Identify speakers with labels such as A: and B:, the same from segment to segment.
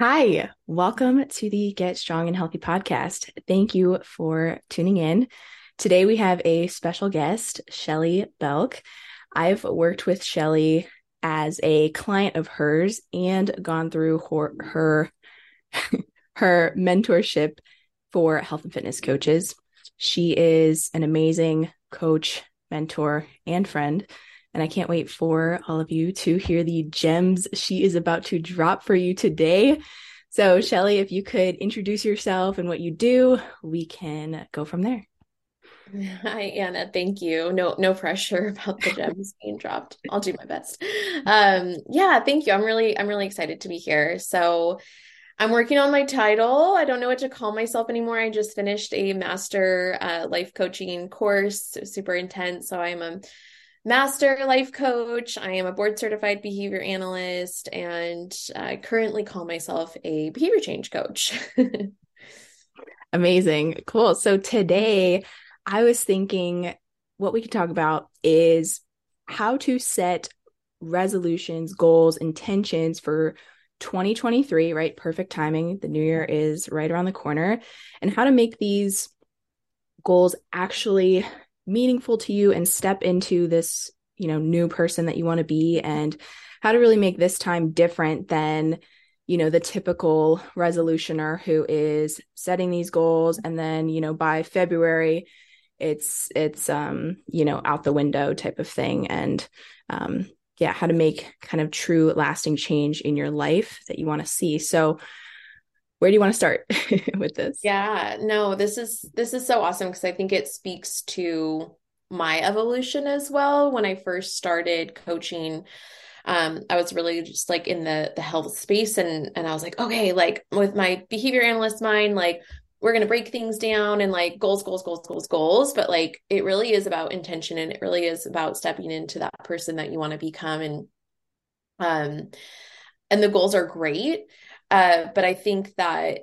A: Hi, welcome to the Get Strong and Healthy podcast. Thank you for tuning in. Today we have a special guest, Shelly Belk. I've worked with Shelly as a client of hers and gone through her her, her mentorship for health and fitness coaches. She is an amazing coach, mentor, and friend. And I can't wait for all of you to hear the gems she is about to drop for you today. So, Shelly, if you could introduce yourself and what you do, we can go from there.
B: Hi, Anna. Thank you. No, no pressure about the gems being dropped. I'll do my best. Um, yeah, thank you. I'm really, I'm really excited to be here. So, I'm working on my title. I don't know what to call myself anymore. I just finished a master uh, life coaching course, super intense. So I'm a master life coach. I am a board certified behavior analyst and I currently call myself a behavior change coach.
A: Amazing. Cool. So today I was thinking what we could talk about is how to set resolutions, goals, intentions for 2023, right? Perfect timing. The new year is right around the corner, and how to make these goals actually meaningful to you and step into this, you know, new person that you want to be and how to really make this time different than you know the typical resolutioner who is setting these goals and then you know by february it's it's um you know out the window type of thing. And um yeah how to make kind of true lasting change in your life that you want to see. So where do you want to start with this
B: yeah no this is this is so awesome because i think it speaks to my evolution as well when i first started coaching um, I was really just like in the the health space and and I was like, okay, like with my behavior analyst mind, like we're going to break things down and like goals, goals, goals, goals, goals. But like it really is about intention and it really is about stepping into that person that you want to become. And um and the goals are great. Uh, but I think that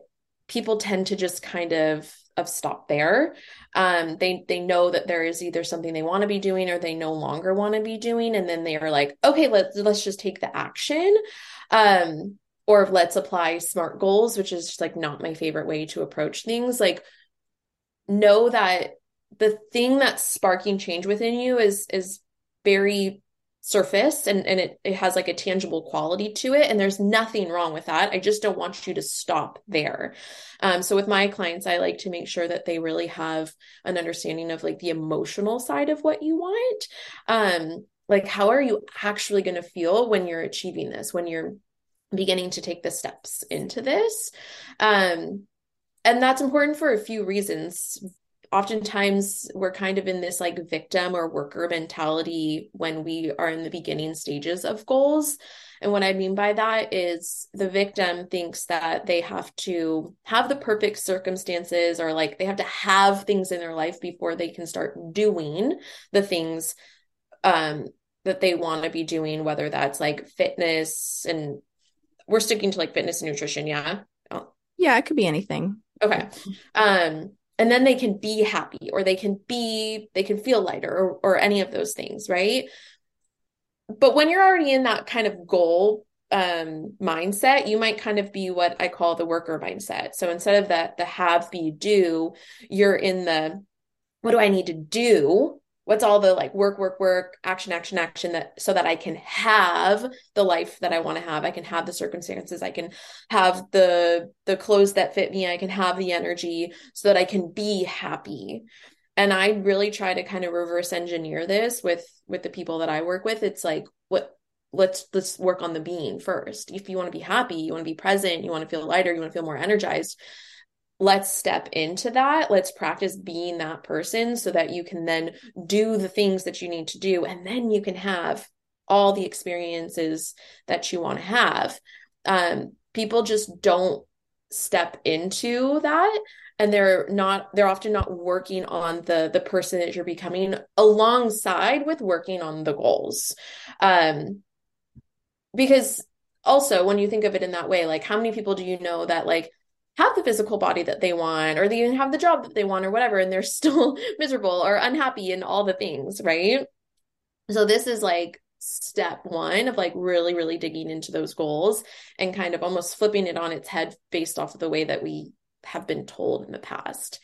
B: people tend to just kind of of stop there. Um, they they know that there is either something they want to be doing or they no longer want to be doing, and then they are like, okay, let's let's just take the action. Um, or let's apply smart goals, which is just like not my favorite way to approach things. Like know that the thing that's sparking change within you is is very surface and, and it, it has like a tangible quality to it. And there's nothing wrong with that. I just don't want you to stop there. Um, so with my clients, I like to make sure that they really have an understanding of like the emotional side of what you want. Um, like how are you actually going to feel when you're achieving this, when you're beginning to take the steps into this? Um, and that's important for a few reasons oftentimes we're kind of in this like victim or worker mentality when we are in the beginning stages of goals. And what I mean by that is the victim thinks that they have to have the perfect circumstances or like they have to have things in their life before they can start doing the things um, that they want to be doing, whether that's like fitness and we're sticking to like fitness and nutrition. Yeah.
A: Yeah, it could be anything.
B: Okay. Um, and then they can be happy or they can be they can feel lighter or, or any of those things right? But when you're already in that kind of goal um mindset you might kind of be what i call the worker mindset. So instead of that the have be do you're in the what do i need to do what's all the like work work work action action action that so that i can have the life that i want to have. I can have the circumstances. I can have the the clothes that fit me. I can have the energy so that i can be happy. And i really try to kind of reverse engineer this with with the people that i work with. It's like what let's let's work on the being first. If you want to be happy you want to be present you want to feel lighter you want to feel more energized let's step into that. Let's practice being that person so that you can then do the things that you need to do. And then you can have all the experiences that you want to have. Um, people just don't step into that and they're not they're often not working on the the person that you're becoming alongside with working on the goals um because also when you think of it in that way like how many people do you know that like have the physical body that they want or they even have the job that they want or whatever and they're still miserable or unhappy and all the things right so this is like step one of like really, really digging into those goals and kind of almost flipping it on its head based off of the way that we have been told in the past.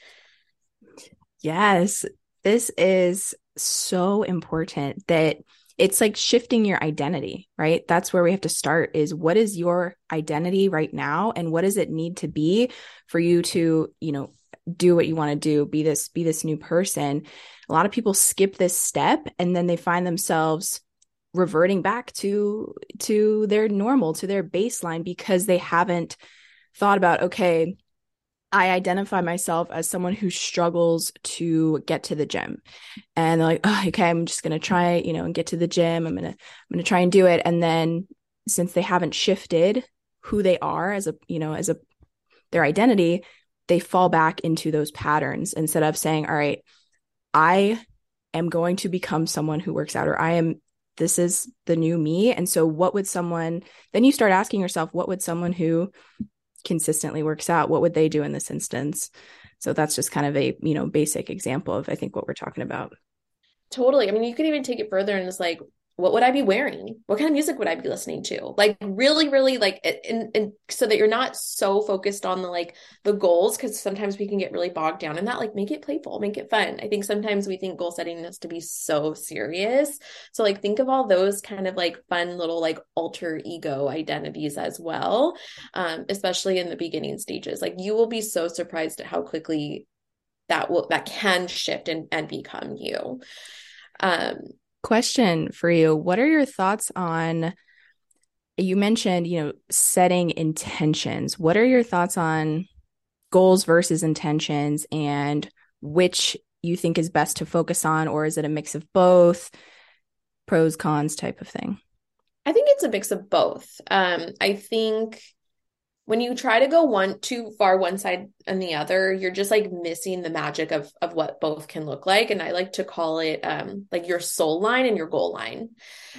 A: Yes, this is so important that it's like shifting your identity, right? That's where we have to start is what is your identity right now and what does it need to be for you to, you know, do what you want to do, be this be this new person. A lot of people skip this step and then they find themselves reverting back to to their normal, to their baseline because they haven't thought about okay, I identify myself as someone who struggles to get to the gym. And they're like, oh, okay, I'm just to try, you know, and get to the gym. I'm to, I'm to try and do it. And then since they haven't shifted who they are as a, you know, as a, their identity, they fall back into those patterns instead of saying, all right, I am going to become someone who works out or I am, this is the new me. And so what would someone, then you start asking yourself, what would someone who consistently works out what would they do in this instance? So that's just kind of a you know basic example of i think what we're talking about.
B: Totally. I mean you could even take it further and it's like what would I be wearing? What kind of music would I be listening to? Like really, really like and, and so that you're not so focused on the like the goals because sometimes we can get really bogged down in that. Like make it playful, make it fun. I think sometimes we think goal setting is to be so serious. So like think of all those kind of like fun little like alter ego identities as well. Um, especially in the beginning stages. Like you will be so surprised at how quickly that will that can shift and, and become you.
A: Um question for you. What are your thoughts on you mentioned, you know, setting intentions. What are your thoughts on goals versus intentions and which you think is best to focus on or is it a mix of both? Pros cons type of thing.
B: I think it's a mix of both. Um I think when you try to go one too far one side and the other you're just like missing the magic of of what both can look like. And i like to call it um like your soul line and your goal line.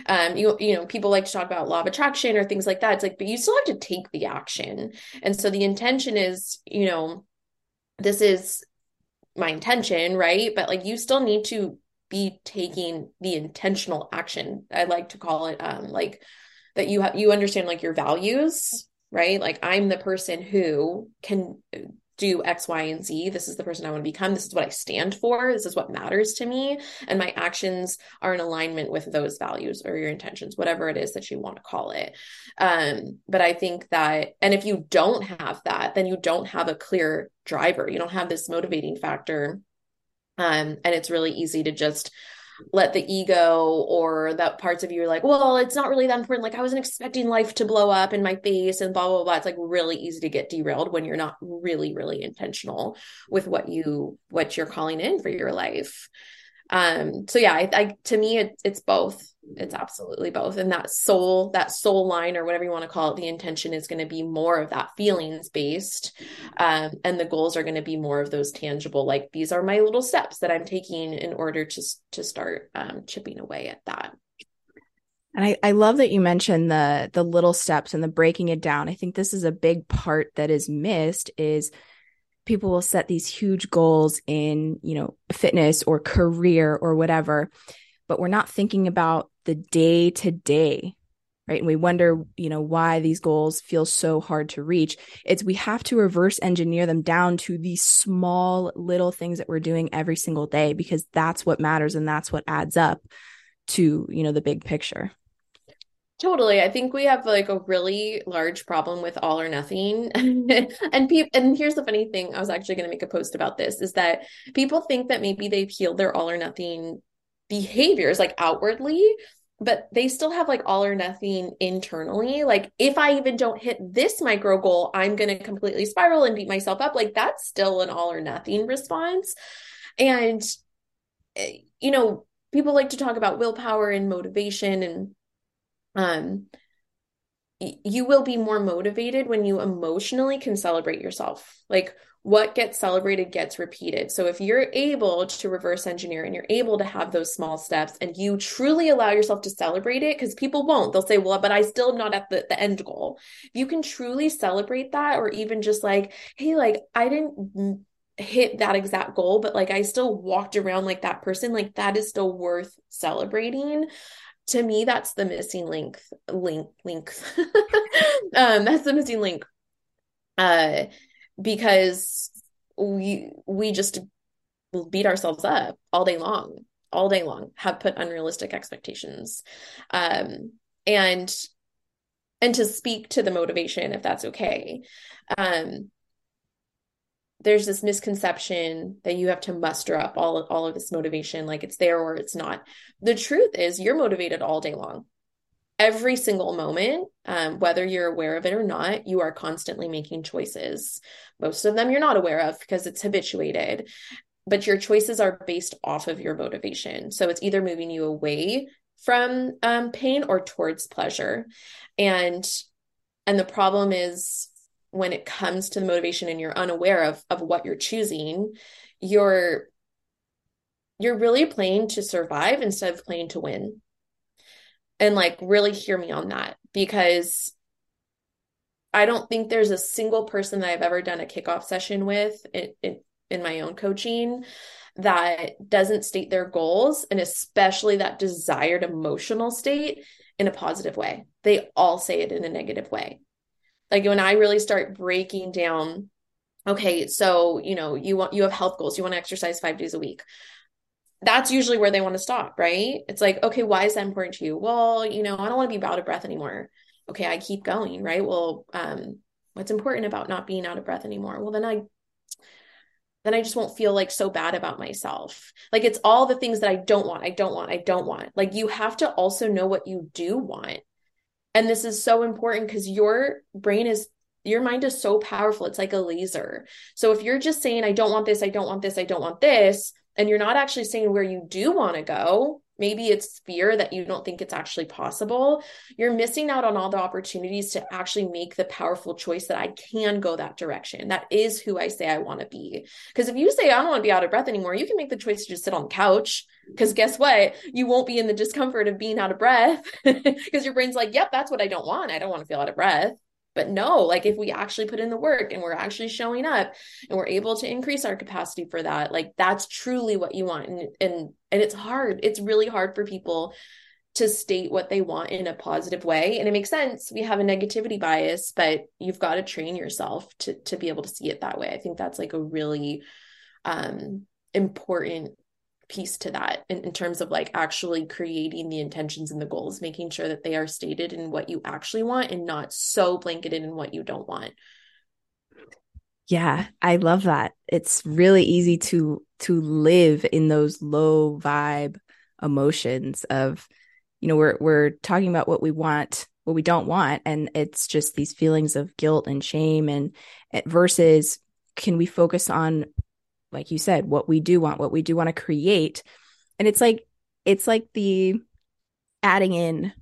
B: Um you you know people like to talk about law of attraction or things like that. It's like but you still have to take the action. And so the intention is you know this is my intention right? But like you still need to be taking the intentional action. I like to call it um like that you have you understand like your values right? Like I'm the person who can do X, Y, and Z. This is the person I want to become. This is what I stand for. This is what matters to me. And my actions are in alignment with those values or your intentions, whatever it is that you want to call it. Um, but I think that, and if you don't have that, then you don't have a clear driver. You don't have this motivating factor. Um, and it's really easy to just let the ego or that parts of you are like, well, it's not really that important. Like I wasn't expecting life to blow up in my face and blah, blah, blah. It's like really easy to get derailed when you're not really, really intentional with what you, what you're calling in for your life. Um, so yeah, I, I to me, it, it's both it's absolutely both. And that soul that soul line or whatever you want to call it the intention is going to be more of that feelings based um, and the goals are going to be more of those tangible like these are my little steps that i'm taking in order to to start um, chipping away at that.
A: And I, I love that you mentioned the the little steps and the breaking it down. I think this is a big part that is missed is people will set these huge goals in you know fitness or career or whatever but we're not thinking about the day to day right and we wonder you know why these goals feel so hard to reach it's we have to reverse engineer them down to these small little things that we're doing every single day because that's what matters and that's what adds up to you know the big picture
B: Totally. I think we have like a really large problem with all or nothing. and people and here's the funny thing, I was actually going to make a post about this is that people think that maybe they've healed their all or nothing behaviors like outwardly but they still have like all or nothing internally. Like if i even don't hit this micro goal i'm going to completely spiral and beat myself up. Like that's still an all or nothing response. And eh, you know people like to talk about willpower and motivation and um you will be more motivated when you emotionally can celebrate yourself. Like what gets celebrated gets repeated. So if you're able to reverse engineer and you're able to have those small steps and you truly allow yourself to celebrate it, because people won't, they'll say, well, but I still am not at the, the end goal. If you can truly celebrate that, or even just like, hey, like I didn't hit that exact goal, but like I still walked around like that person, like that is still worth celebrating. to me that's the missing link link links um that's the missing link uh because we we just beat ourselves up all day long all day long have put unrealistic expectations. Um and and to speak to the motivation if that's okay um there's this misconception that you have to muster up all all of this motivation like it's there or it's not. The truth is you're motivated all day long every single moment um, whether you're aware of it or not you are constantly making choices. Most of them you're not aware of because it's habituated but your choices are based off of your motivation. So it's either moving you away from um, pain or towards pleasure. And and the problem is when it comes to the motivation and you're unaware of of what you're choosing you're you're really playing to survive instead of playing to win and like really hear me on that because i don't think there's a single person that i've ever done a kickoff session with in, in, in my own coaching that doesn't state their goals and especially that desired emotional state in a positive way. They all say it in a negative way. Like when i really start breaking down okay so you know you want you have health goals. You want to exercise 5 days a week that's usually where they want to stop right it's like okay why is that important to you well you know i don't want to be out of breath anymore okay i keep going right well um what's important about not being out of breath anymore well then i then I just won't feel like so bad about myself. Like it's all the things that I don't want, I don't want, I don't want. Like you have to also know what you do want. And this is so important because your brain is your mind is so powerful. It's like a laser. So if you're just saying, I don't want this, I don't want this, I don't want this, and you're not actually saying where you do want to go, maybe it's fear that you don't think it's actually possible. You're missing out on all the opportunities to actually make the powerful choice that I can go that direction. That is who I say I want to be. Because if you say, I don't want to be out of breath anymore, you can make the choice to just sit on the couch. Because guess what? You won't be in the discomfort of being out of breath because your brain's like, yep, that's what I don't want. I don't want to feel out of breath. But no, like if we actually put in the work and we're actually showing up and we're able to increase our capacity for that, like that's truly what you want. And and and it's hard. It's really hard for people to state what they want in a positive way. And it makes sense. We have a negativity bias, but you've got to train yourself to to be able to see it that way. I think that's like a really um important piece to that in, in terms of like actually creating the intentions and the goals, making sure that they are stated in what you actually want and not so blanketed in what you don't want.
A: Yeah, I love that. It's really easy to to live in those low vibe emotions of you know we're we're talking about what we want what we don't want and it's just these feelings of guilt and shame and versus can we focus on like you said, what we do want, what we do want to create. And it's like, it's like the adding in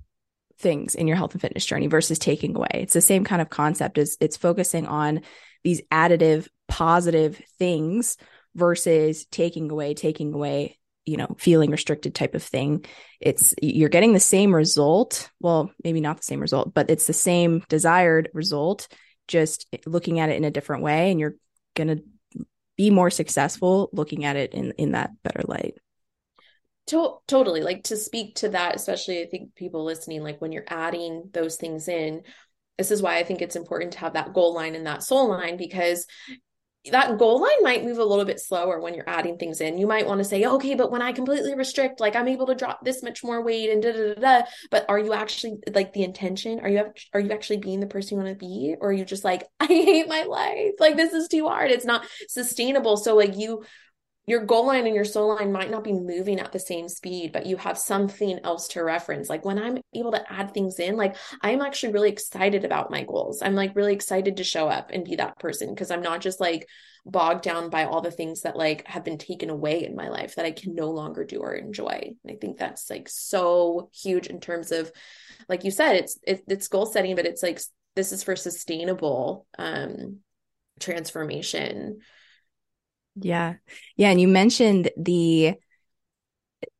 A: things in your health and fitness journey versus taking away. It's the same kind of concept as it's focusing on these additive positive things versus taking away, taking away, you know, feeling restricted type of thing. It's you're getting the same result. Well, maybe not the same result, but it's the same desired result, just looking at it in a different way. And you're going to be more successful looking at it in in that better light.
B: To- totally. Like to speak to that especially i think people listening like when you're adding those things in this is why i think it's important to have that goal line and that soul line because that goal line might move a little bit slower when you're adding things in. You might want to say, okay, but when I completely restrict, like I'm able to drop this much more weight and da da da da. But are you actually like the intention? Are you are you actually being the person you want to be, or are you just like I hate my life? Like this is too hard. It's not sustainable. So like you your goal line and your soul line might not be moving at the same speed, but you have something else to reference. Like when I'm able to add things in, like I'm actually really excited about my goals. I'm like really excited to show up and be that person because I'm not just like bogged down by all the things that like have been taken away in my life that I can no longer do or enjoy. And I think that's like so huge in terms of, like you said, it's it, it's goal setting, but it's like this is for sustainable um transformation
A: yeah. Yeah. And you mentioned the,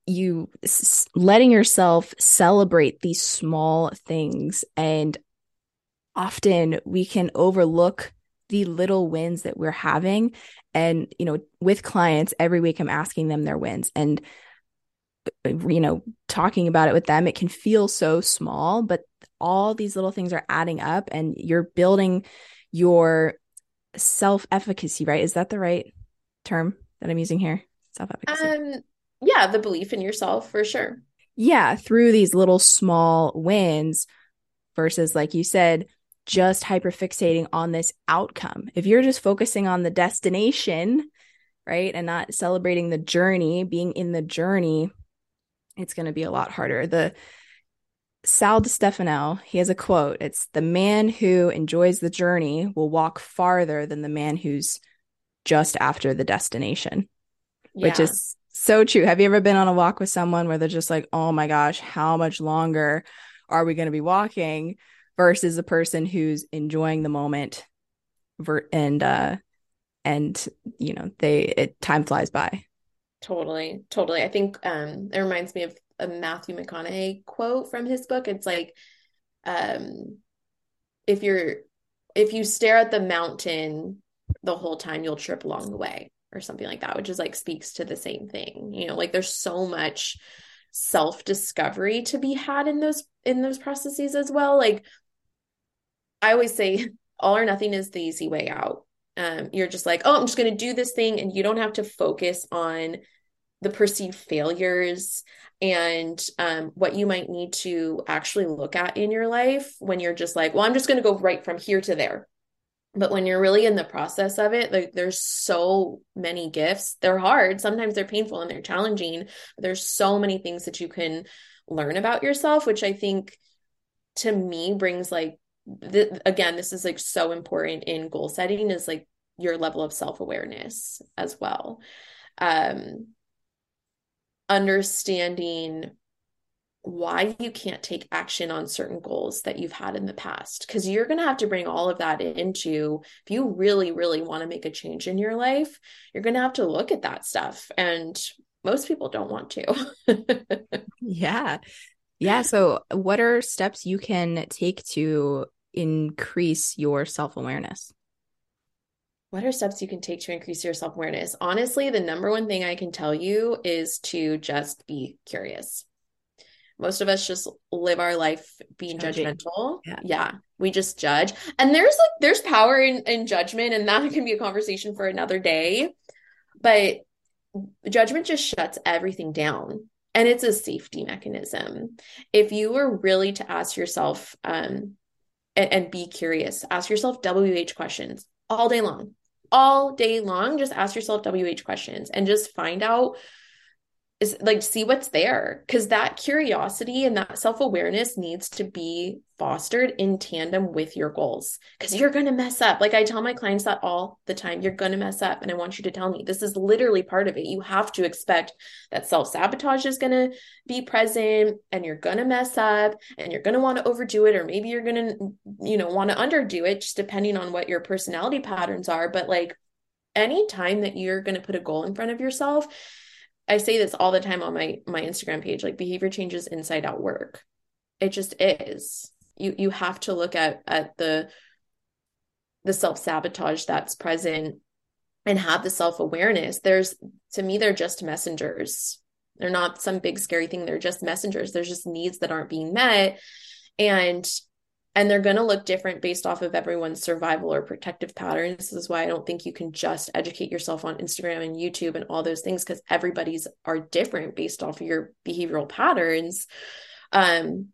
A: you s- letting yourself celebrate these small things. And often we can overlook the little wins that we're having. And, you know, with clients, every week I'm asking them their wins. And uh, you know, talking about it with them, it can feel so small, but all these little things are adding up and you're building your self efficacy, right? Is that the right term that I'm using here? Self efficacy.
B: Um, yeah, the belief in yourself for sure.
A: Yeah, through these little small wins versus, like you said, just hyperfixating on this outcome. If you're just focusing on the destination, right, and not celebrating the journey, being in the journey, it's going to be a lot harder. The Sal Stefano, he has a quote. It's the man who enjoys the journey will walk farther than the man who's just after the destination, yeah. which is so true. Have you ever been on a walk with someone where they're just like, oh my gosh, how much longer are we going to be walking? Versus a person who's enjoying the moment ver- and, uh, and you know, they, it time flies by.
B: Totally. Totally. I think, um, it reminds me of a Matthew McConaughey quote from his book. It's like, um, if you're, if you stare at the mountain the whole time, you'll trip along the way or something like that, which is like speaks to the same thing. You know, like there's so much self discovery to be had in those in those processes as well. Like I always say, all or nothing is the easy way out. Um, you're just like, oh, I'm just going to do this thing, and you don't have to focus on the perceived failures and um, what you might need to actually look at in your life when you're just like, well, I'm just going to go right from here to there but when you're really in the process of it like there's so many gifts. They're hard. Sometimes they're painful and they're challenging there's so many things that you can learn about yourself which i think to me brings like again this is like so important in goal setting is like your level of self-awareness as well. Um understanding why you can't take action on certain goals that you've had in the past. Because you're going to have to bring all of that into if you really really want to make a change in your life you're going to have to look at that stuff and most people don't want to.
A: Yeah. Yeah so what are steps you can take to increase your self-awareness?
B: What are steps you can take to increase your self-awareness? Honestly the number one thing i can tell you is to just be curious most of us just live our life being Judging. judgmental. Yeah. yeah. We just judge. And there's like there's power in, in judgment, and that can be a conversation for another day. But judgment just shuts everything down. And it's a safety mechanism. If you were really to ask yourself um, and, and be curious, ask yourself WH questions all day long. All day long, just ask yourself WH questions and just find out is like see what's there because that curiosity and that self-awareness needs to be fostered in tandem with your goals because you're going to mess up. Like i tell my clients that all the time you're going to mess up and i want you to tell me. This is literally part of it. You have to expect that self-sabotage is going to be present and you're going to mess up and you're going to want to overdo it or maybe you're going to you know want to underdo it just depending on what your personality patterns are. But like anytime that you're going to put a goal in front of yourself I say this all the time on my my Instagram page like behavior changes inside out work. It just is. You you have to look at at the the self-sabotage that's present and have the self-awareness. There's to me they're just messengers. They're not some big scary thing. They're just messengers. There's just needs that aren't being met and and they're going to look different based off of everyone's survival or protective patterns. This is why I don't think you can just educate yourself on Instagram and YouTube and all those things because everybody's are different based off of your behavioral patterns. Um,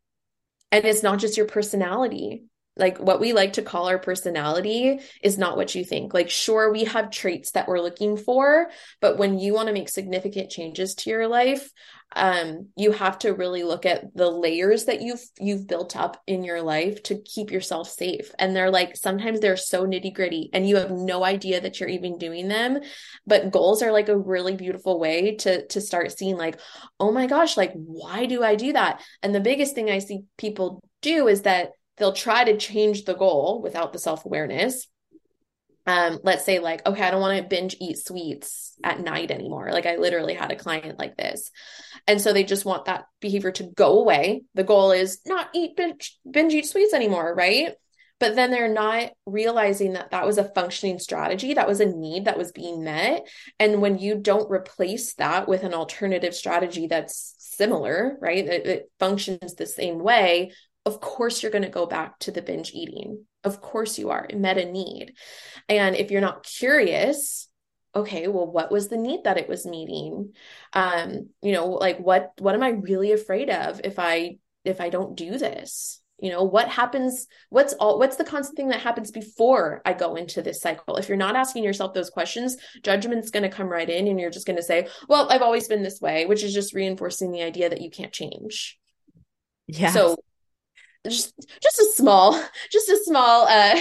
B: and it's not just your personality. Like what we like to call our personality is not what you think. Like, sure, we have traits that we're looking for, but when you want to make significant changes to your life, um, you have to really look at the layers that you've you've built up in your life to keep yourself safe. And they're like sometimes they're so nitty gritty, and you have no idea that you're even doing them. But goals are like a really beautiful way to to start seeing like, oh my gosh, like why do I do that? And the biggest thing I see people do is that they'll try to change the goal without the self awareness um, let's say like, okay, I don't want to binge eat sweets at night anymore. Like I literally had a client like this. And so they just want that behavior to go away. The goal is not eat binge, binge eat sweets anymore, right? but then they're not realizing that that was a functioning strategy that was a need that was being met and when you don't replace that with an alternative strategy that's similar right it, it functions the same way of course you're going to go back to the binge eating of course you are it met a need. And if you're not curious okay well what was the need that it was meeting? Um you know like what what am i really afraid of if i if i don't do this? You know what happens what's all what's the constant thing that happens before i go into this cycle? If you're not asking yourself those questions judgment's going to come right in and you're just going to say well i've always been this way which is just reinforcing the idea that you can't change.
A: Yeah
B: so just just a small just a small uh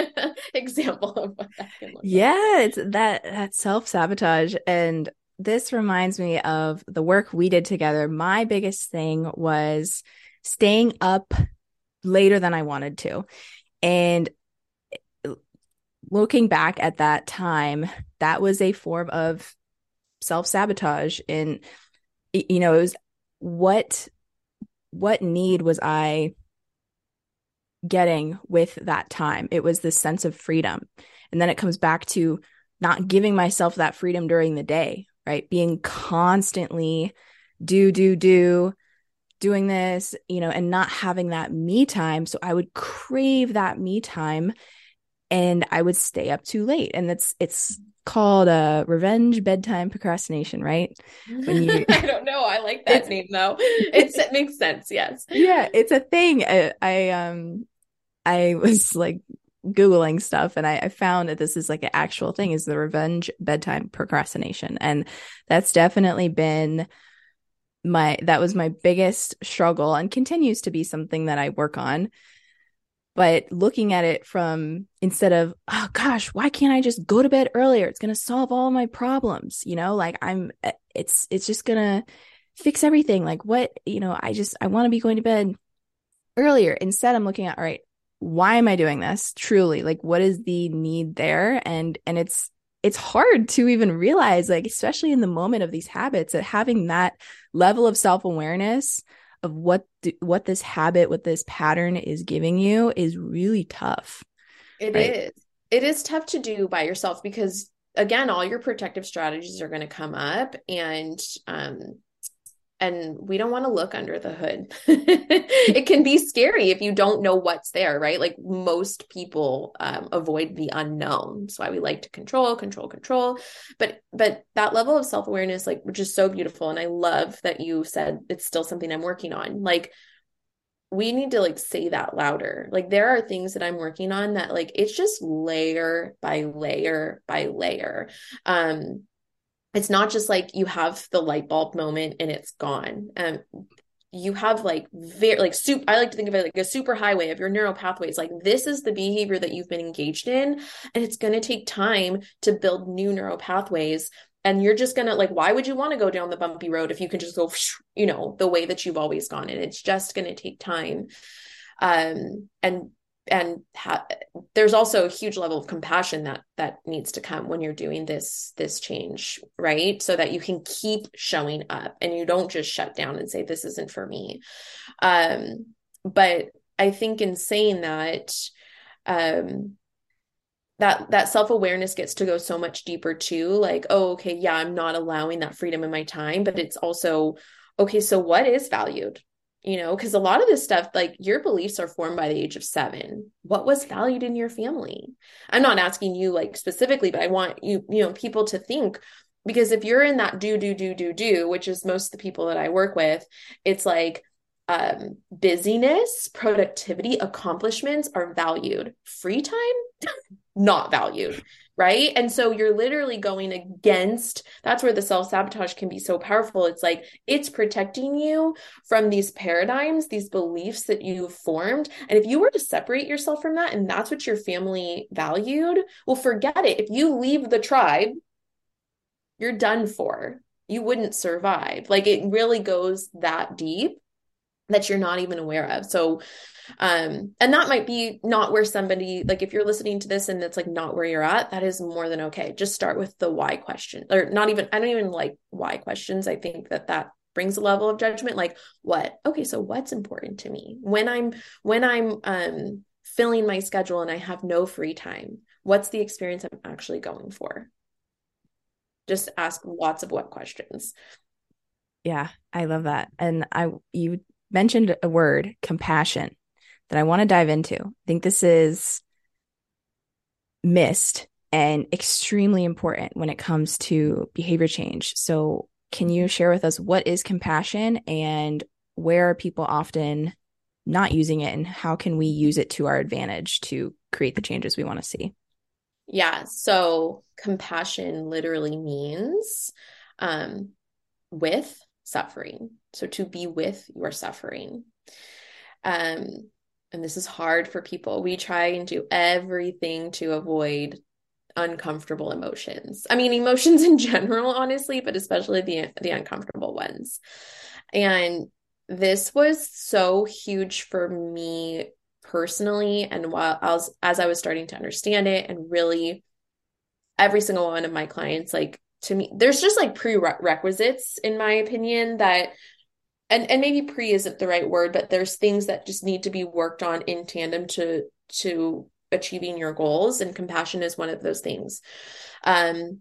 B: example of what that can look
A: yeah like. it's that that self-sabotage and this reminds me of the work we did together my biggest thing was staying up later than I wanted to. And looking back at that time, that was a form of self sabotage. And, you know, it was what, what need was I getting with that time? It was this sense of freedom. And then it comes back to not giving myself that freedom during the day, right? Being constantly do, do, do, doing this, you know, and not having that me time. So I would crave that me time and I would stay up too late. And it's it's called a uh, revenge bedtime procrastination, right?
B: When you I don't know, I like that name though. It's, it makes sense, yes.
A: Yeah, it's a thing. I, I um I was like googling stuff and I, I, found that this is like an actual thing is the revenge bedtime procrastination and that's definitely been my that was my biggest struggle and continues to be something that I work on. But looking at it from instead of, oh gosh, why can't I just go to bed earlier? It's going to solve all my problems, you know? Like I'm eh, it's it's just going to fix everything. Like what, you know, I just I want to be going to bed earlier. Instead, I'm looking at, all right, why am I doing this? Truly, like what is the need there? And and it's it's hard to even realize like especially in the moment of these habits that having that level of self-awareness of what what this habit what this pattern is giving you is really tough
B: It right? is. it is tough to do by yourself because again all your protective strategies are going to come up and um and we don't want to look under the hood. it can be scary if you don't know what's there, right? Like most people um, avoid the unknown. That's why we like to control, control, control. But but that level of self awareness, like, which is so beautiful, and I love that you said it's still something I'm working on. Like, we need to like say that louder. Like, there are things that I'm working on that like it's just layer by layer by layer. Um, it's not just like you have the light bulb moment and it's gone. Um, you have like very like soup i like to think of it like a super highway of your neural pathways like this is the behavior that you've been engaged in and it's going to take time to build new neural pathways and you're just going to like why would you want to go down the bumpy road if you can just go you know the way that you've always gone and it's just going to take time um and and ha- there's also a huge level of compassion that that needs to come when you're doing this this change right? So that you can keep showing up and you don't just shut down and say this isn't for me. Um but i think in saying that um that that self-awareness gets to go so much deeper too like oh okay yeah i'm not allowing that freedom in my time but it's also okay so what is valued you know because a lot of this stuff like your beliefs are formed by the age of seven. What was valued in your family? I'm not asking you like specifically but i want you you know people to think because if you're in that do do do do do which is most of the people that i work with it's like um busyness productivity accomplishments are valued. Free time? Not valued right? And so you're literally going against that's where the self sabotage can be so powerful. It's like it's protecting you from these paradigms, these beliefs that you've formed. And if you were to separate yourself from that and that's what your family valued, well, forget it. If you leave the tribe, you're done for. You wouldn't survive. Like it really goes that deep that you're not even aware of. So um and that might be not where somebody like if you're listening to this and it's like not where you're at that is more than okay just start with the why question or not even i don't even like why questions i think that that brings a level of judgment like what okay so what's important to me when i'm when i'm um filling my schedule and I have no free time. What's the experience I'm actually going for? Just ask lots of what questions.
A: Yeah, I love that. And I you mentioned a word, compassion, that I want to dive into. I think this is missed and extremely important when it comes to behavior change. So, can you share with us what is compassion and where are people often not using it and how can we use it to our advantage to create the changes we want to see?
B: Yeah, so compassion literally means um, with suffering. So to be with your suffering. Um, and this is hard for people. We try and do everything to avoid uncomfortable emotions. I mean, emotions in general, honestly, but especially the the uncomfortable ones. And this was so huge for me personally and while I was as I was starting to understand it and really every single one of my clients like to me there's just like prerequisites in my opinion that and and maybe pre isn't the right word but there's things that just need to be worked on in tandem to to achieving your goals and compassion is one of those things. Um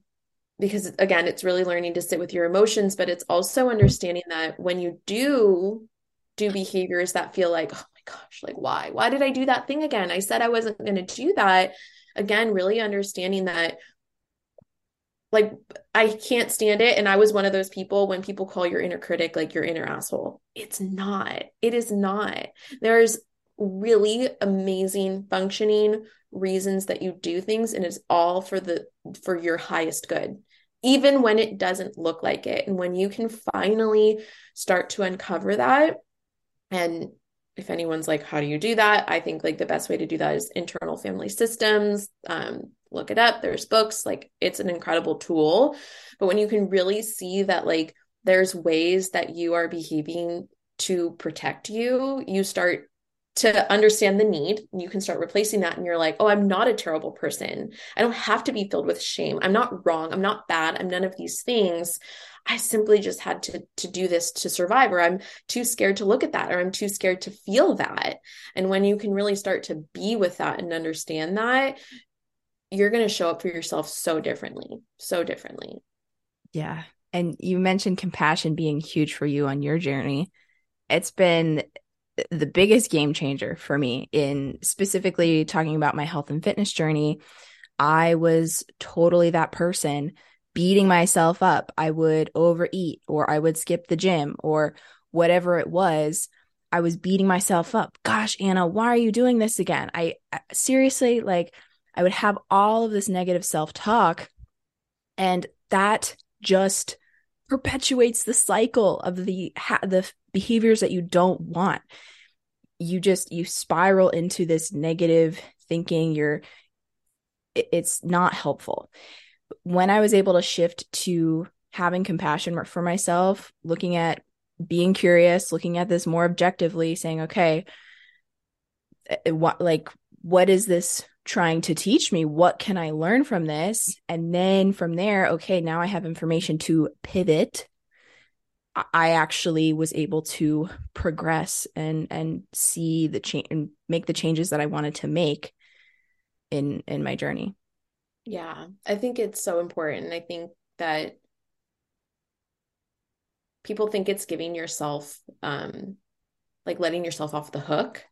B: because again it's really learning to sit with your emotions but it's also understanding that when you do do behaviors that feel like oh my gosh like why? Why did i do that thing again? I said i wasn't going to do that. Again really understanding that like I can't stand it. And I was one of those people when people call your inner critic like your inner asshole. It's not. It is not. There's really amazing functioning reasons that you do things and it's all for the for your highest good even when it doesn't look like it and when you can finally start to uncover that and if anyone's like how do you do that? I think like the best way to do that is internal family systems um, look it up. There's books like it's an incredible tool. But when you can really see that like there's ways that you are behaving to protect you you start to understand the need. You can start replacing that and you're like oh i'm not a terrible person. I don't have to be filled with shame. I'm not wrong. I'm not bad. I'm none of these things i simply just had to to do this to survive or i'm too scared to look at that or i'm too scared to feel that. And when you can really start to be with that and understand that you're going to show up for yourself so differently so differently.
A: Yeah. And you mentioned compassion being huge for you on your journey. It's been the biggest game changer for me in specifically talking about my health and fitness journey. I was totally that person beating myself up. I would overeat or I would skip the gym or whatever it was. I was beating myself up. Gosh, Anna, why are you doing this again? I, seriously like I would have all of this negative self-talk and that just perpetuates the cycle of the the behaviors that you don't want you just you spiral into this negative thinking you're it's not helpful when i was able to shift to having compassion for myself looking at being curious looking at this more objectively saying okay eh, eh, what like what is this trying to teach me? What can i learn from this? And then from there okay now i have information to pivot. I actually was able to progress and and see the change and make the changes that I wanted to make in in my journey.
B: Yeah, I think it's so important. I think that people think it's giving yourself um like letting yourself off the hook.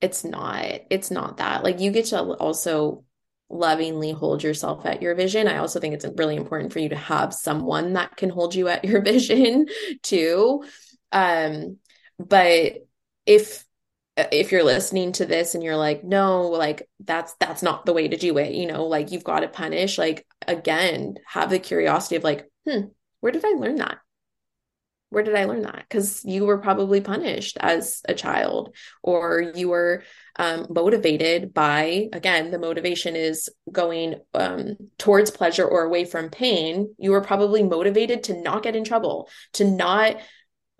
B: It's not. It's not that. Like you get to also lovingly hold yourself at your vision. I also think it's really important for you to have someone that can hold you at your vision too. Um, but if if you're listening to this and you're like no like that's that's not the way to do it you know like you've got to punish like again have the curiosity of like hmm where did i learn that where did I learn that? Because you were probably punished as a child, or you were um, motivated by, again, the motivation is going um, towards pleasure or away from pain. You were probably motivated to not get in trouble, to not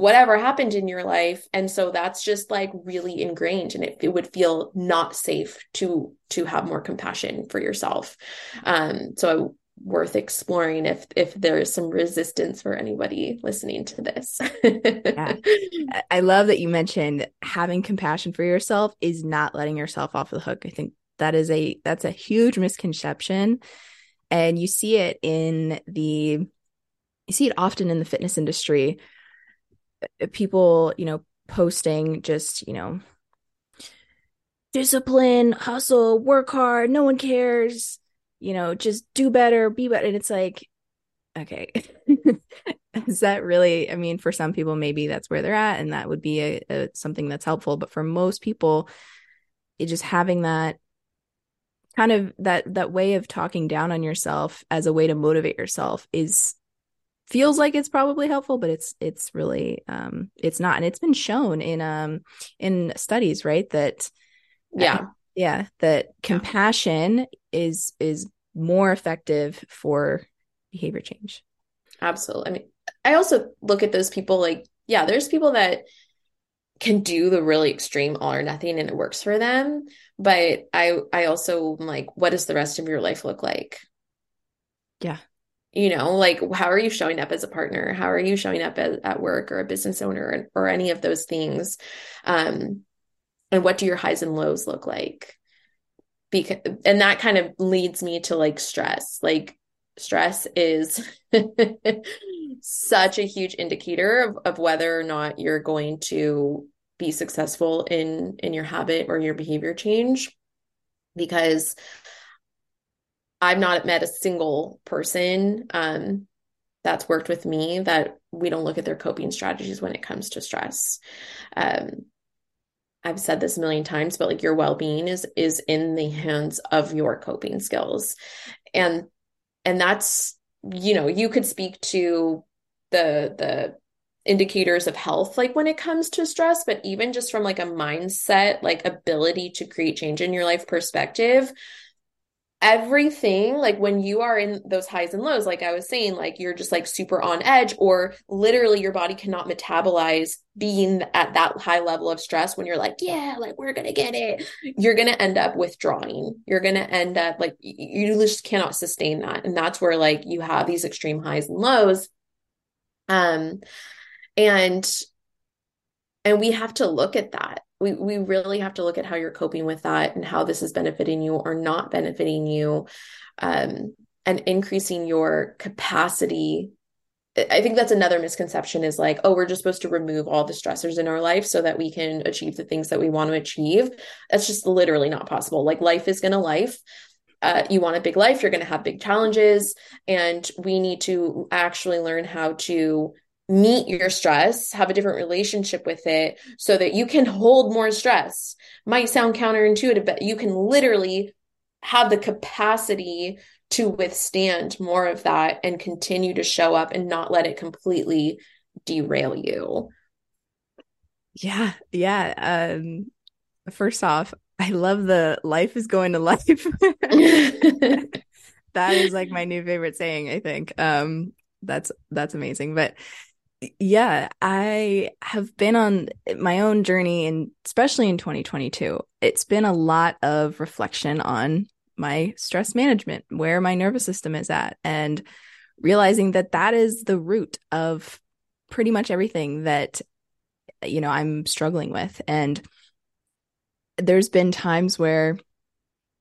B: whatever happened in your life and so that's just like really ingrained and it, it would feel not safe to to have more compassion for yourself um so worth exploring if if there is some resistance for anybody listening to this.
A: yeah. I love that you mentioned having compassion for yourself is not letting yourself off the hook. I think that is a that's a huge misconception and you see it in the you see it often in the fitness industry Uh, people you know posting just you know discipline hustle work hard no one cares you know just do better be better. And it's like okay. Is that really i mean for some people maybe that's where they're at and that would be a, a something that's helpful. But for most people it just having that kind of that that way of talking down on yourself as a way to motivate yourself is feels like it's probably helpful but it's it's really um it's not. And it's been shown in um in studies right that
B: yeah uh,
A: yeah. that compassion is is more effective for behavior change.
B: Absolutely. I mean i also look at those people like yeah there's people that can do the really extreme all or nothing and it works for them but i i also like what does the rest of your life look like?
A: Yeah
B: you know like how are you showing up as a partner? How are you showing up at work or a business owner or, or any of those things? Um and what do your highs and lows look like? Because and that kind of leads me to like stress. Like stress is such a huge indicator of, of whether or not you're going to be successful in in your habit or your behavior change because I've not met a single person um, that's worked with me that we don't look at their coping strategies when it comes to stress. Um, I've said this a million times, but like your well-being is is in the hands of your coping skills. And and that's you know, you could speak to the the indicators of health like when it comes to stress but even just from like a mindset like ability to create change in your life perspective everything like when you are in those highs and lows like i was saying like you're just like super on edge or literally your body cannot metabolize being at that high level of stress when you're like yeah like we're gonna get it. You're gonna end up withdrawing. You're gonna end up like you just cannot sustain that and that's where like you have these extreme highs and lows. Um and and we have to look at that we we really have to look at how you're coping with that and how this is benefiting you or not benefiting you um, and increasing your capacity I think that's another misconception is like, oh, we're just supposed to remove all the stressors in our life so that we can achieve the things that we want to achieve. That's just literally not possible. Like, life is going to life. Uh, you want a big life, you're going to have big challenges. And we need to actually learn how to meet your stress, have a different relationship with it so that you can hold more stress. Might sound counterintuitive, but you can literally have the capacity to withstand more of that and continue to show up and not let it completely derail you.
A: Yeah, yeah. Um first off, I love the life is going to life. that is like my new favorite saying, I think. Um that's that's amazing. But yeah, I have been on my own journey and especially in 2022. It's been a lot of reflection on my stress management, where my nervous system is at and realizing that that is the root of pretty much everything that you know I'm struggling with and there's been times where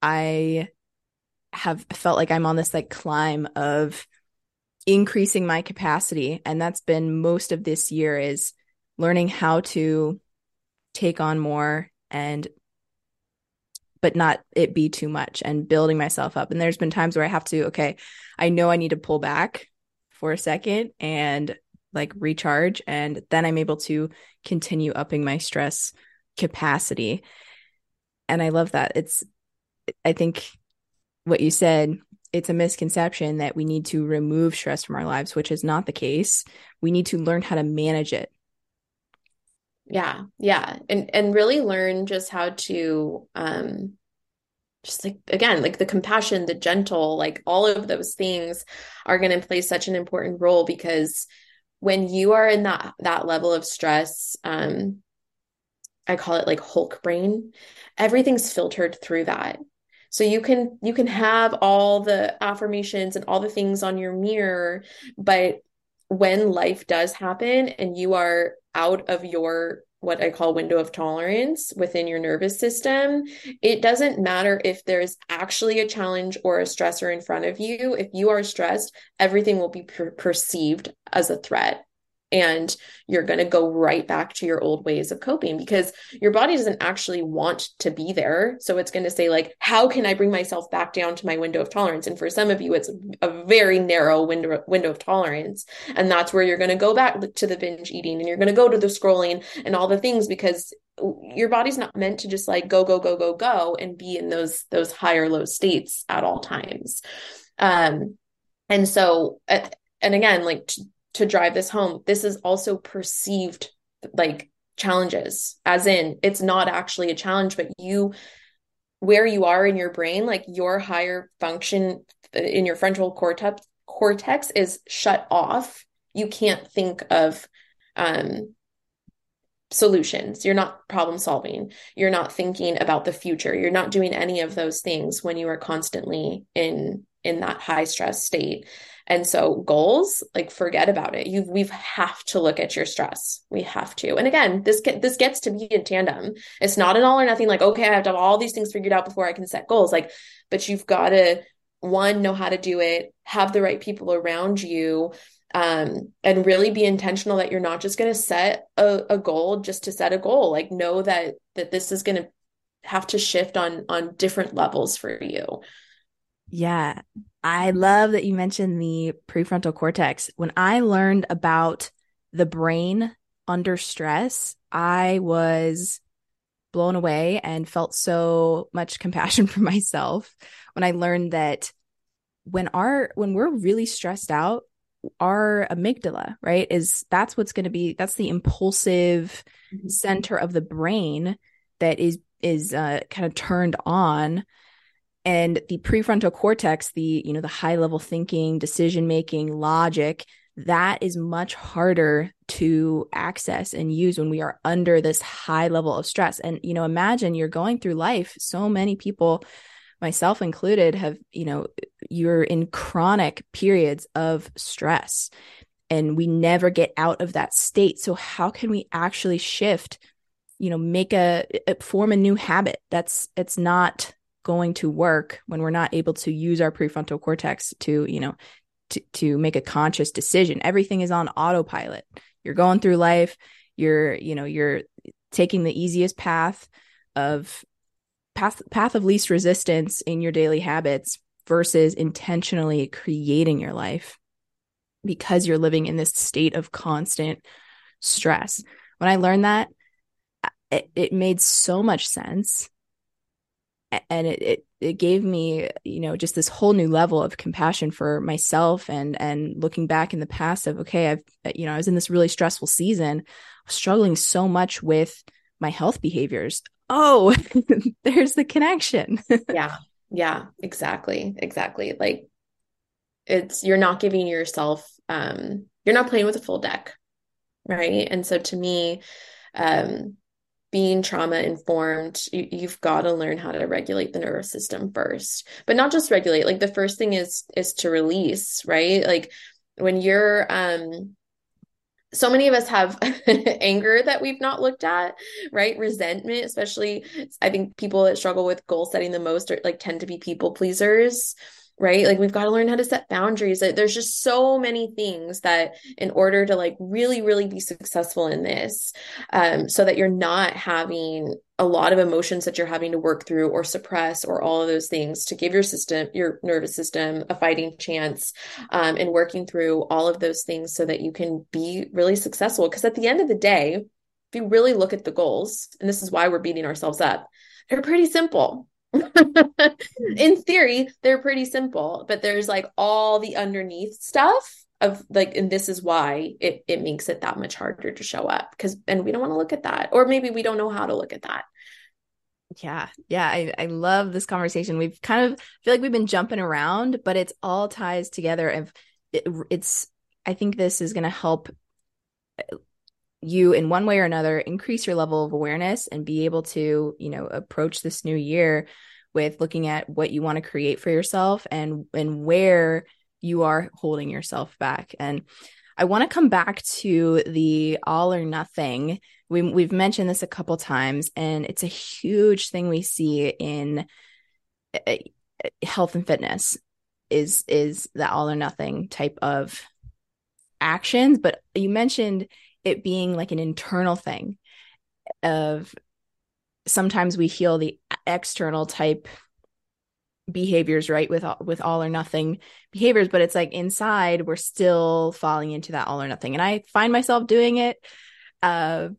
A: I have felt like I'm on this like climb of increasing my capacity and that's been most of this year is learning how to take on more and but not it be too much and building myself up. And there's been times where i have to okay i know i need to pull back for a second and like recharge and then i'm able to continue upping my stress capacity. And i love that. It's i think what you said it's a misconception that we need to remove stress from our lives, which is not the case. We need to learn how to manage it.
B: Yeah. Yeah. And and really learn just how to um just like again like the compassion the gentle like all of those things are going to play such an important role because when you are in that that level of stress um i call it like hulk brain everything's filtered through that So you can you can have all the affirmations and all the things on your mirror, but when life does happen and you are out of your what I call window of tolerance within your nervous system, it doesn't matter if there's actually a challenge or a stressor in front of you. If you are stressed, everything will be per- perceived as a threat and you're going to go right back to your old ways of coping because your body doesn't actually want to be there. So it's going to say like how can i bring myself back down to my window of tolerance? And for some of you it's a very narrow window window of tolerance. And that's where you're going to go back to the binge eating and you're going to go to the scrolling and all the things because your body's not meant to just like go go go go go and be in those those higher low states at all times. Um and so uh, and again like to drive this home. This is also perceived like challenges as in it's not actually a challenge but you where you are in your brain like your higher function in your frontal cortex cortex is shut off. You can't think of um solutions. You're not problem solving. You're not thinking about the future. You're not doing any of those things when you are constantly in in that high stress state and so goals, like forget about it. You we have to look at your stress. We have to. And again, this this gets to be in tandem. It's not an all or nothing like okay, I have to have all these things figured out before I can set goals. Like but you've got to one know how to do it, have the right people around you um, and really be intentional that you're not just going to set a, a goal just to set a goal. Like know that that this is going to have to shift on on different levels for you.
A: Yeah. I love that you mentioned the prefrontal cortex. When I learned about the brain under stress, I was blown away and felt so much compassion for myself when I learned that when our when we're really stressed out, our amygdala, right, is that's what's going to be that's the impulsive mm-hmm. center of the brain that is is uh, kind of turned on and the prefrontal cortex the you know the high level thinking decision making logic that is much harder to access and use when we are under this high level of stress. And you know imagine you're going through life. So many people myself included have you know you're in chronic periods of stress and we never get out of that state. So how can we actually shift you know make a form a new habit? That's it's not going to work when we're not able to use our prefrontal cortex to you know to, to make a conscious decision. Everything is on autopilot. You're going through life. You're you know you're taking the easiest path of path path of least resistance in your daily habits versus intentionally creating your life because you're living in this state of constant stress. When i learned that it, it made so much sense and it, it it gave me you know just this whole new level of compassion for myself and and looking back in the past of okay i've you know i was in this really stressful season. Struggling so much with my health behaviors. Oh there's the connection.
B: Yeah. Yeah exactly. Exactly. Like it's you're not giving yourself um you're not playing with a full deck right? And so to me um being trauma informed you, have got to learn how to regulate the nervous system first. But not just regulate like the first thing is is to release right? Like when you're um so many of us have anger that we've not looked at right? Resentment especially i think people that struggle with goal setting the most are like tend to be people pleasers right? Like we've got to learn how to set boundaries. There's just so many things that in order to like really really be successful in this um, so that you're not having a lot of emotions that you're having to work through or suppress or all of those things to give your system your nervous system a fighting chance um, and working through all of those things so that you can be really successful. Because at the end of the day if you really look at the goals and this is why we're beating ourselves up they're pretty simple in theory, they're pretty simple, but there's like all the underneath stuff of like, and this is why it it makes it that much harder to show up because, and we don't want to look at that, or maybe we don't know how to look at that.
A: Yeah, yeah, I, I love this conversation. We've kind of feel like we've been jumping around, but it's all ties together. Of it, it's, I think this is going to help you in one way or another increase your level of awareness and be able to you know approach this new year with looking at what you want to create for yourself and and where you are holding yourself back and I want to come back to the all or nothing. We, we've mentioned this a couple times, and it's a huge thing we see in uh, health and fitness is is the all or nothing type of actions but you mentioned it being like an internal thing of sometimes we heal the external type behaviors right with all, with all or nothing behaviors but it's like inside we're still falling into that all or nothing. And i find myself doing it uh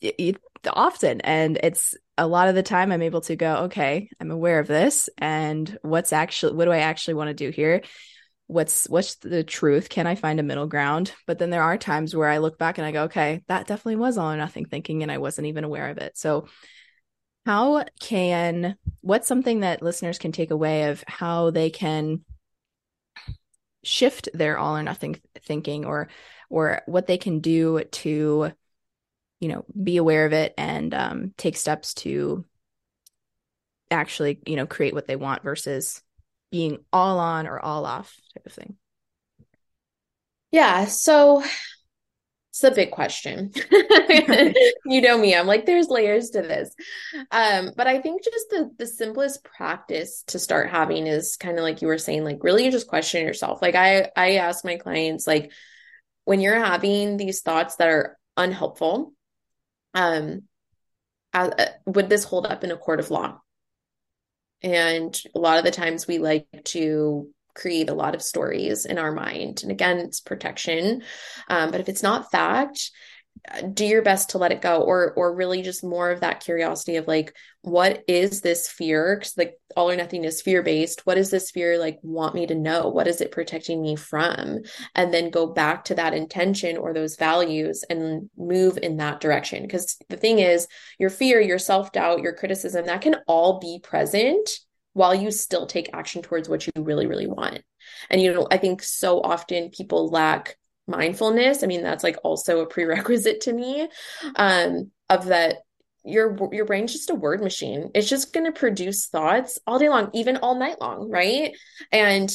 A: it, often. And it's a lot of the time i'm able to go okay i'm aware of this and what's actually what do i actually want to do here what's what's the truth? Can i find a middle ground? But then there are times where i look back and i go okay that definitely was all or nothing thinking and i wasn't even aware of it. So how can what's something that listeners can take away of how they can shift their all or nothing thinking or or what they can do to you know be aware of it and um, take steps to actually you know create what they want versus being all on or all off type of thing?
B: Yeah so it's a big question. You know me i'm like there's layers to this. Um but i think just the the simplest practice to start having is kind of like you were saying like really just question yourself. Like i i ask my clients like when you're having these thoughts that are unhelpful um uh, would this hold up in a court of law and a lot of the times we like to create a lot of stories in our mind. And again it's protection. Um, but if it's not fact do your best to let it go or or really just more of that curiosity of like what is this fear? Because like all or nothing is fear based what does this fear like want me to know? What is it protecting me from? And then go back to that intention or those values and move in that direction. Because the thing is your fear your self-doubt your criticism that can all be present while you still take action towards what you really really want. And you know i think so often people lack mindfulness. I mean that's like also a prerequisite to me um of that your your brain's just a word machine. It's just going to produce thoughts all day long even all night long right? And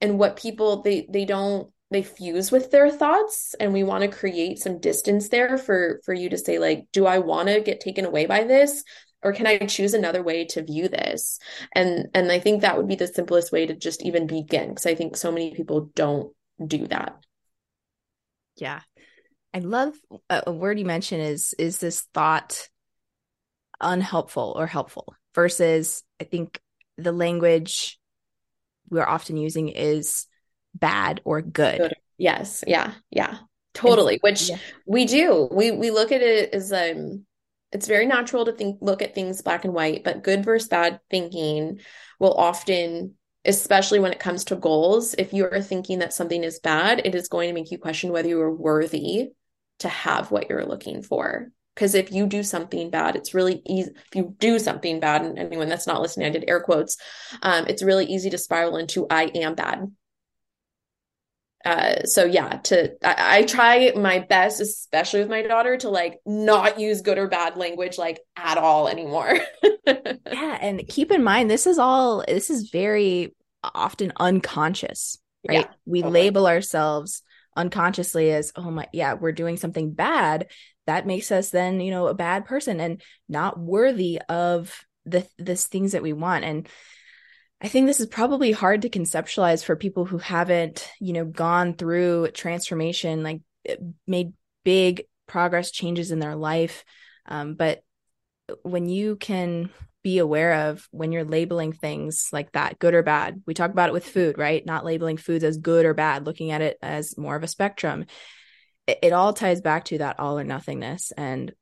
B: and what people they they don't they fuse with their thoughts and we want to create some distance there for for you to say like do i want to get taken away by this or can i choose another way to view this? And and i think that would be the simplest way to just even begin because i think so many people don't do that
A: yeah. I love a word you mentioned is is this thought unhelpful or helpful versus I think the language we're often using is bad or good. good.
B: Yes. Yeah. Yeah. Totally. Which yeah. we do. We we look at it as um it's very natural to think look at things black and white, but good versus bad thinking will often especially when it comes to goals, if you are thinking that something is bad, it is going to make you question whether you are worthy to have what you're looking for. Because if you do something bad, it's really easy. If you do something bad, and anyone that's not listening, I did air quotes, um, it's really easy to spiral into I am bad. Uh, so yeah, to I, I try my best, especially with my daughter, to like not use good or bad language like at all anymore.
A: yeah, and keep in mind this is all this is very often unconscious, right? Yeah, we totally. label ourselves unconsciously as oh my yeah we're doing something bad that makes us then you know a bad person and not worthy of the the things that we want and I think this is probably hard to conceptualize for people who haven't, you know, gone through transformation, like made big progress changes in their life. Um, but when you can be aware of when you're labeling things like that, good or bad, we talk about it with food, right? Not labeling foods as good or bad, looking at it as more of a spectrum. It, it all ties back to that all or nothingness. And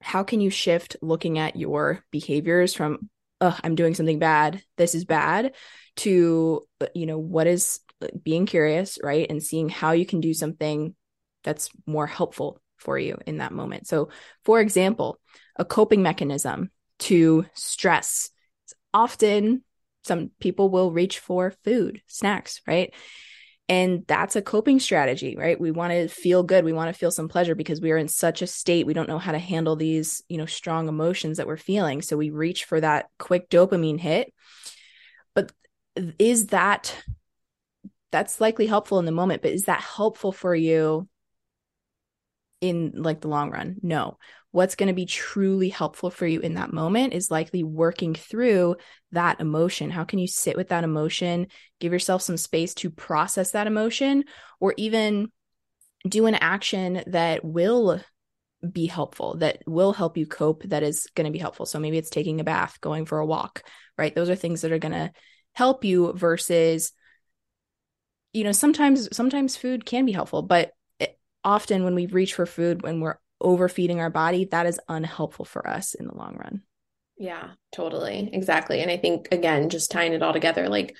A: how can you shift looking at your behaviors from I'm doing something bad. This is bad. To uh, you know what is being curious, right, and seeing how you can do something that's more helpful for you in that moment. So, for example, a coping mechanism to stress. Often, some people will reach for food, snacks, right? And that's a coping strategy, right? We want to feel good. We want to feel some pleasure because we are in such a state. We don't know how to handle these, you know, strong emotions that we're feeling. So we reach for that quick dopamine hit. But is that that's likely helpful in the moment, but is that helpful for you in like the long run? No what's going to be truly helpful for you in that moment is likely working through that emotion. How can you sit with that emotion, give yourself some space to process that emotion, or even do an action that will be helpful, that will help you cope, that is going to be helpful. So maybe it's taking a bath, going for a walk, right? Those are things that are going to help you versus you know sometimes sometimes food can be helpful but it, often when we reach for food when we're overfeeding our body, that is unhelpful for us in the long run.
B: Yeah, totally. Exactly. And I think, again, just tying it all together, like,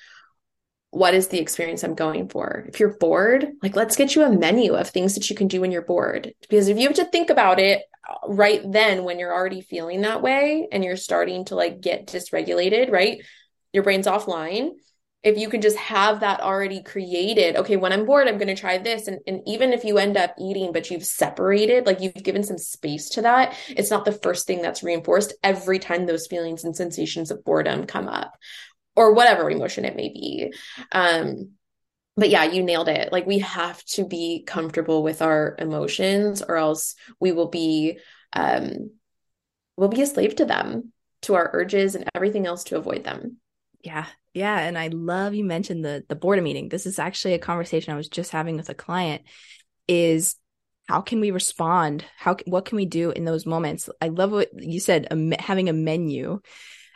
B: what is the experience I'm going for? If you're bored, like, let's get you a menu of things that you can do when you're bored. Because if you have to think about it uh, right then when you're already feeling that way and you're starting to like get dysregulated, right? Your brain's offline if you can just have that already created okay when i'm bored i'm going to try this. And, and even if you end up eating but you've separated like you've given some space to that it's not the first thing that's reinforced every time those feelings and sensations of boredom come up or whatever emotion it may be. Um but yeah you nailed it. Like we have to be comfortable with our emotions or else we will be um we'll be a slave to them to our urges and everything else to avoid them
A: yeah yeah, and I love you mentioned the the boredom meeting. This is actually a conversation I was just having with a client is how can we respond? How what can we do in those moments? I love what you said having a menu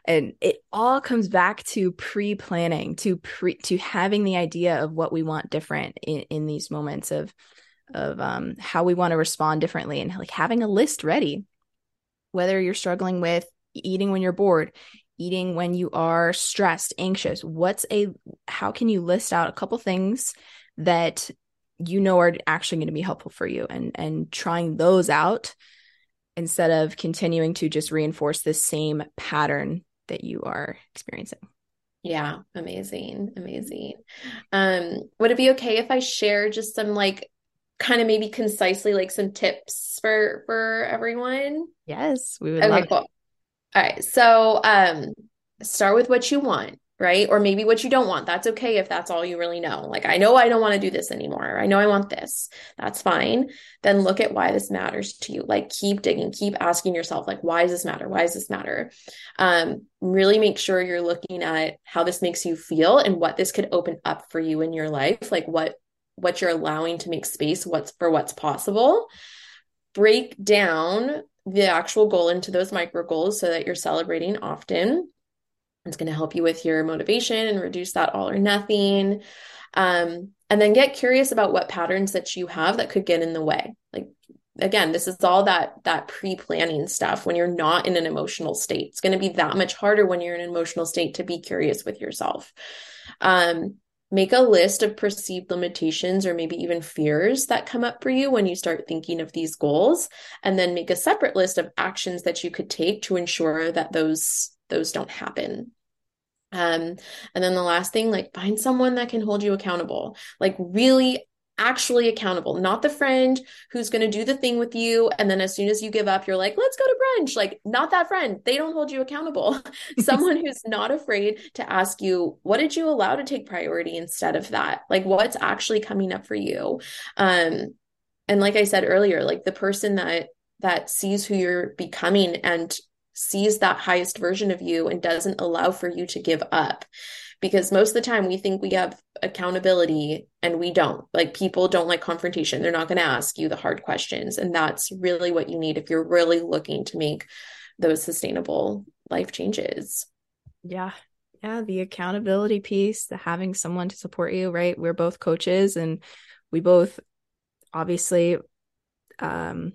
A: and it all comes back to pre-planning to pre to having the idea of what we want different in, in these moments of of um, how we want to respond differently and like having a list ready whether you're struggling with eating when you're bored eating when you are stressed, anxious? What's a how can you list out a couple things that you know are actually going to be helpful for you and and trying those out instead of continuing to just reinforce the same pattern that you are experiencing.
B: Yeah, amazing. Amazing. Um would it be okay if I share just some like kind of maybe concisely like some tips for for everyone?
A: Yes, we would okay, cool. It.
B: All right. So um start with what you want, right? Or maybe what you don't want. That's okay if that's all you really know. Like I know I don't want to do this anymore. I know I want this. That's fine. Then look at why this matters to you. Like keep digging, keep asking yourself like why does this matter? Why does this matter? Um really make sure you're looking at how this makes you feel and what this could open up for you in your life, like what what you're allowing to make space what's for what's possible. Break down the actual goal into those micro goals so that you're celebrating often. It's going to help you with your motivation and reduce that all or nothing. Um, and then get curious about what patterns that you have that could get in the way. Like again, this is all that that pre-planning stuff when you're not in an emotional state. It's going to be that much harder when you're in an emotional state to be curious with yourself. Um, make a list of perceived limitations or maybe even fears that come up for you when you start thinking of these goals and then make a separate list of actions that you could take to ensure that those those don't happen. Um and then the last thing like find someone that can hold you accountable. Like really actually accountable, not the friend who's going to do the thing with you. And then as soon as you give up, you're like, let's go to brunch. Like, not that friend. They don't hold you accountable. Someone who's not afraid to ask you, what did you allow to take priority instead of that? Like, what's actually coming up for you? Um, and like I said earlier, like the person that, that sees who you're becoming and sees that highest version of you and doesn't allow for you to give up because most of the time we think we have accountability and we don't. Like people don't like confrontation. They're not going to ask you the hard questions. And that's really what you need if you're really looking to make those sustainable life changes.
A: Yeah. Yeah. The accountability piece, the having someone to support you, right? We're both coaches and we both obviously, um,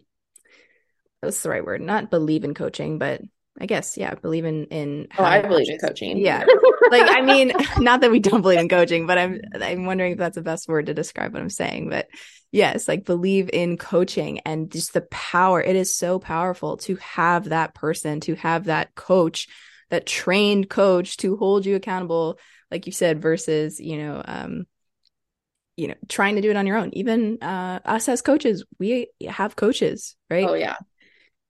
A: that's the right word, not believe in coaching, but I guess, yeah, believe in in.
B: Oh, I believe in coaching.
A: Yeah, like I mean, not that we don't believe in coaching, but I'm I'm wondering if that's the best word to describe what I'm saying. But yes, like believe in coaching and just the power. It is so powerful to have that person, to have that coach, that trained coach to hold you accountable, like you said, versus you know, um, you know, trying to do it on your own. Even uh, us as coaches, we have coaches, right?
B: Oh yeah.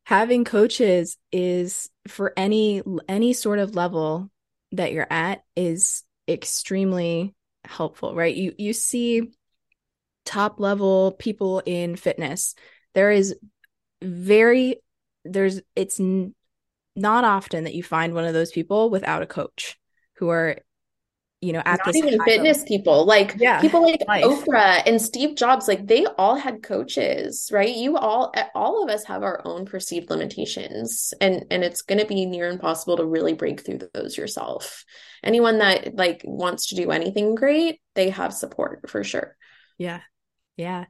A: Having coaches is for any any sort of level that you're at is extremely helpful, right? You you see top level people in fitness. There is very there's it's n- not often that you find one of those people without a coach who are you know at
B: Not even fitness level. people like yeah, people like life. oprah and steve jobs like they all had coaches right you all eh, all of us have our own perceived limitations and and it's going to be near impossible to really break through those yourself anyone that like wants to do anything great they have support for sure
A: yeah yeah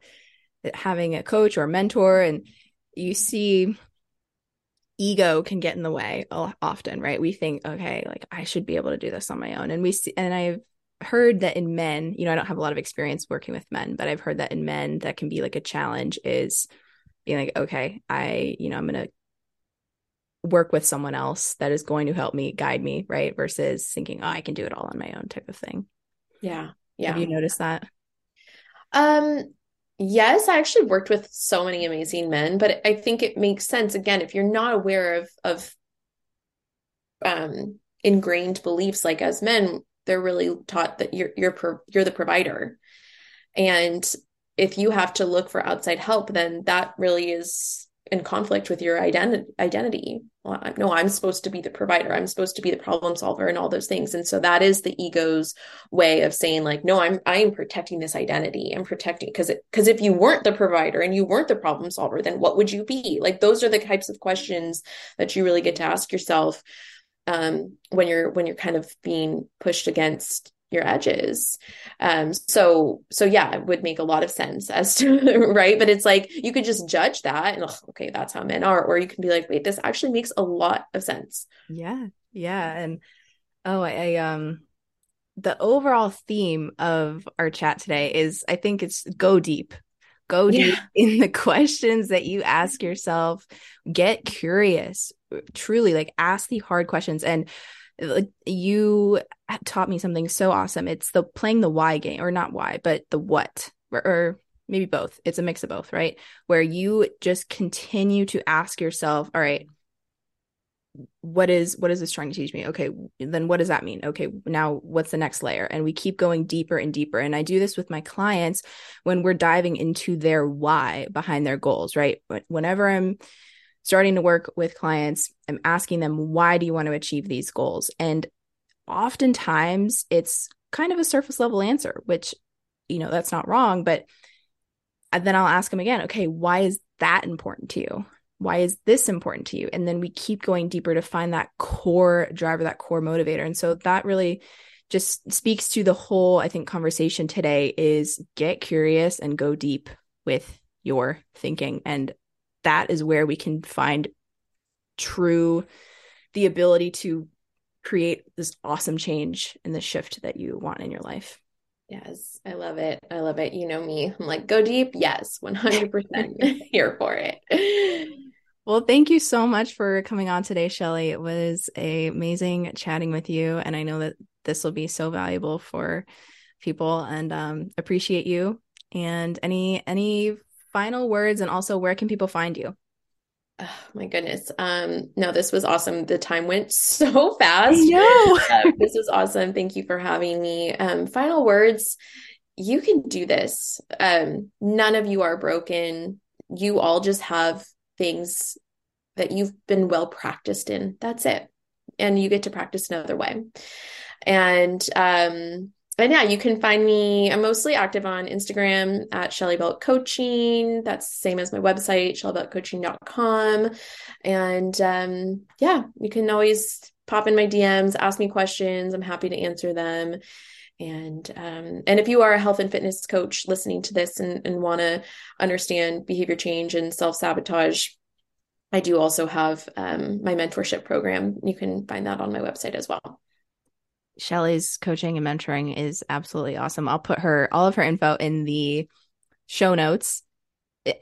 A: having a coach or a mentor and you see ego can get in the way often, right? We think, okay, like I should be able to do this on my own. And we see, and I've heard that in men, you know, I don't have a lot of experience working with men, but I've heard that in men that can be like a challenge is being like, okay, I, you know, I'm going to work with someone else that is going to help me guide me, right? Versus thinking, oh, I can do it all on my own type of thing.
B: Yeah. Yeah.
A: Have you noticed that?
B: Um, Yes, I actually worked with so many amazing men, but I think it makes sense again if you're not aware of of um ingrained beliefs like as men, they're really taught that you're you're you're the provider. And if you have to look for outside help, then that really is in conflict with your identity. Well, no i'm supposed to be the provider. I'm supposed to be the problem solver and all those things. And so that is the ego's way of saying like no i'm i am protecting this identity. I'm protecting because because if you weren't the provider and you weren't the problem solver then what would you be? Like those are the types of questions that you really get to ask yourself um, when you're when you're kind of being pushed against your edges. Um so so yeah it would make a lot of sense as to right? But it's like you could just judge that and oh, okay that's how men are. Or you can be like wait this actually makes a lot of sense.
A: Yeah yeah. And oh I, I um the overall theme of our chat today is i think it's go deep. Go deep yeah. in the questions that you ask yourself. Get curious. Truly like ask the hard questions. And you taught me something so awesome. It's the playing the why game, or not why, but the what, or, or maybe both. It's a mix of both, right? Where you just continue to ask yourself, all right, what is what is this trying to teach me okay then what does that mean okay now what's the next layer and we keep going deeper and deeper and i do this with my clients when we're diving into their why behind their goals right whenever i'm starting to work with clients, I'm asking them, why do you want to achieve these goals? And oftentimes it's kind of a surface level answer, which, you know, that's not wrong. But then I'll ask them again, okay, why is that important to you? Why is this important to you? And then we keep going deeper to find that core driver, that core motivator. And so that really just speaks to the whole, I think, conversation today is get curious and go deep with your thinking. And that is where we can find true the ability to create this awesome change and the shift that you want in your life.
B: Yes, I love it. I love it. You know me. I'm like, go deep. Yes, 100% here for it.
A: Well, thank you so much for coming on today, Shelly. It was amazing chatting with you. And I know that this will be so valuable for people and um, appreciate you. And any any final words and also where can people find you?
B: Oh, my goodness. Um, no, this was awesome. The time went so fast.
A: No,
B: uh, this was awesome. Thank you for having me. Um, final words. You can do this. Um, none of you are broken. You all just have things that you've been well practiced in. That's it. And you get to practice another way. And um, and yeah, you can find me. I'm mostly active on Instagram at Shelly Belk Coaching. That's the same as my website, shellybelkcoaching.com. And um, yeah, you can always pop in my DMs, ask me questions. I'm happy to answer them. And um, and if you are a health and fitness coach listening to this and, and want to understand behavior change and self sabotage, I do also have um, my mentorship program. You can find that on my website as well.
A: Shelly's coaching and mentoring is absolutely awesome. I'll put her all of her info in the show notes.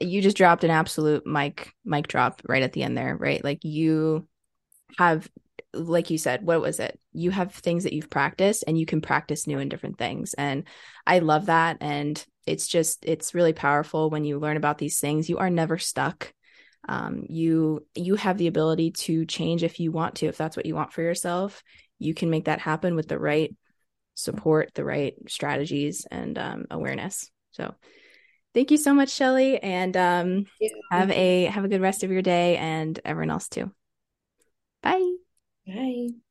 A: You just dropped an absolute mic mic drop right at the end there, right? Like you have like you said, what was it? You have things that you've practiced and you can practice new and different things. And I love that. And it's just, it's really powerful when you learn about these things. You are never stuck. Um, you you have the ability to change if you want to if that's what you want for yourself you can make that happen with the right support the right strategies and um, awareness. So thank you so much shelly and um, have a have a good rest of your day and everyone else too. Bye.
B: Bye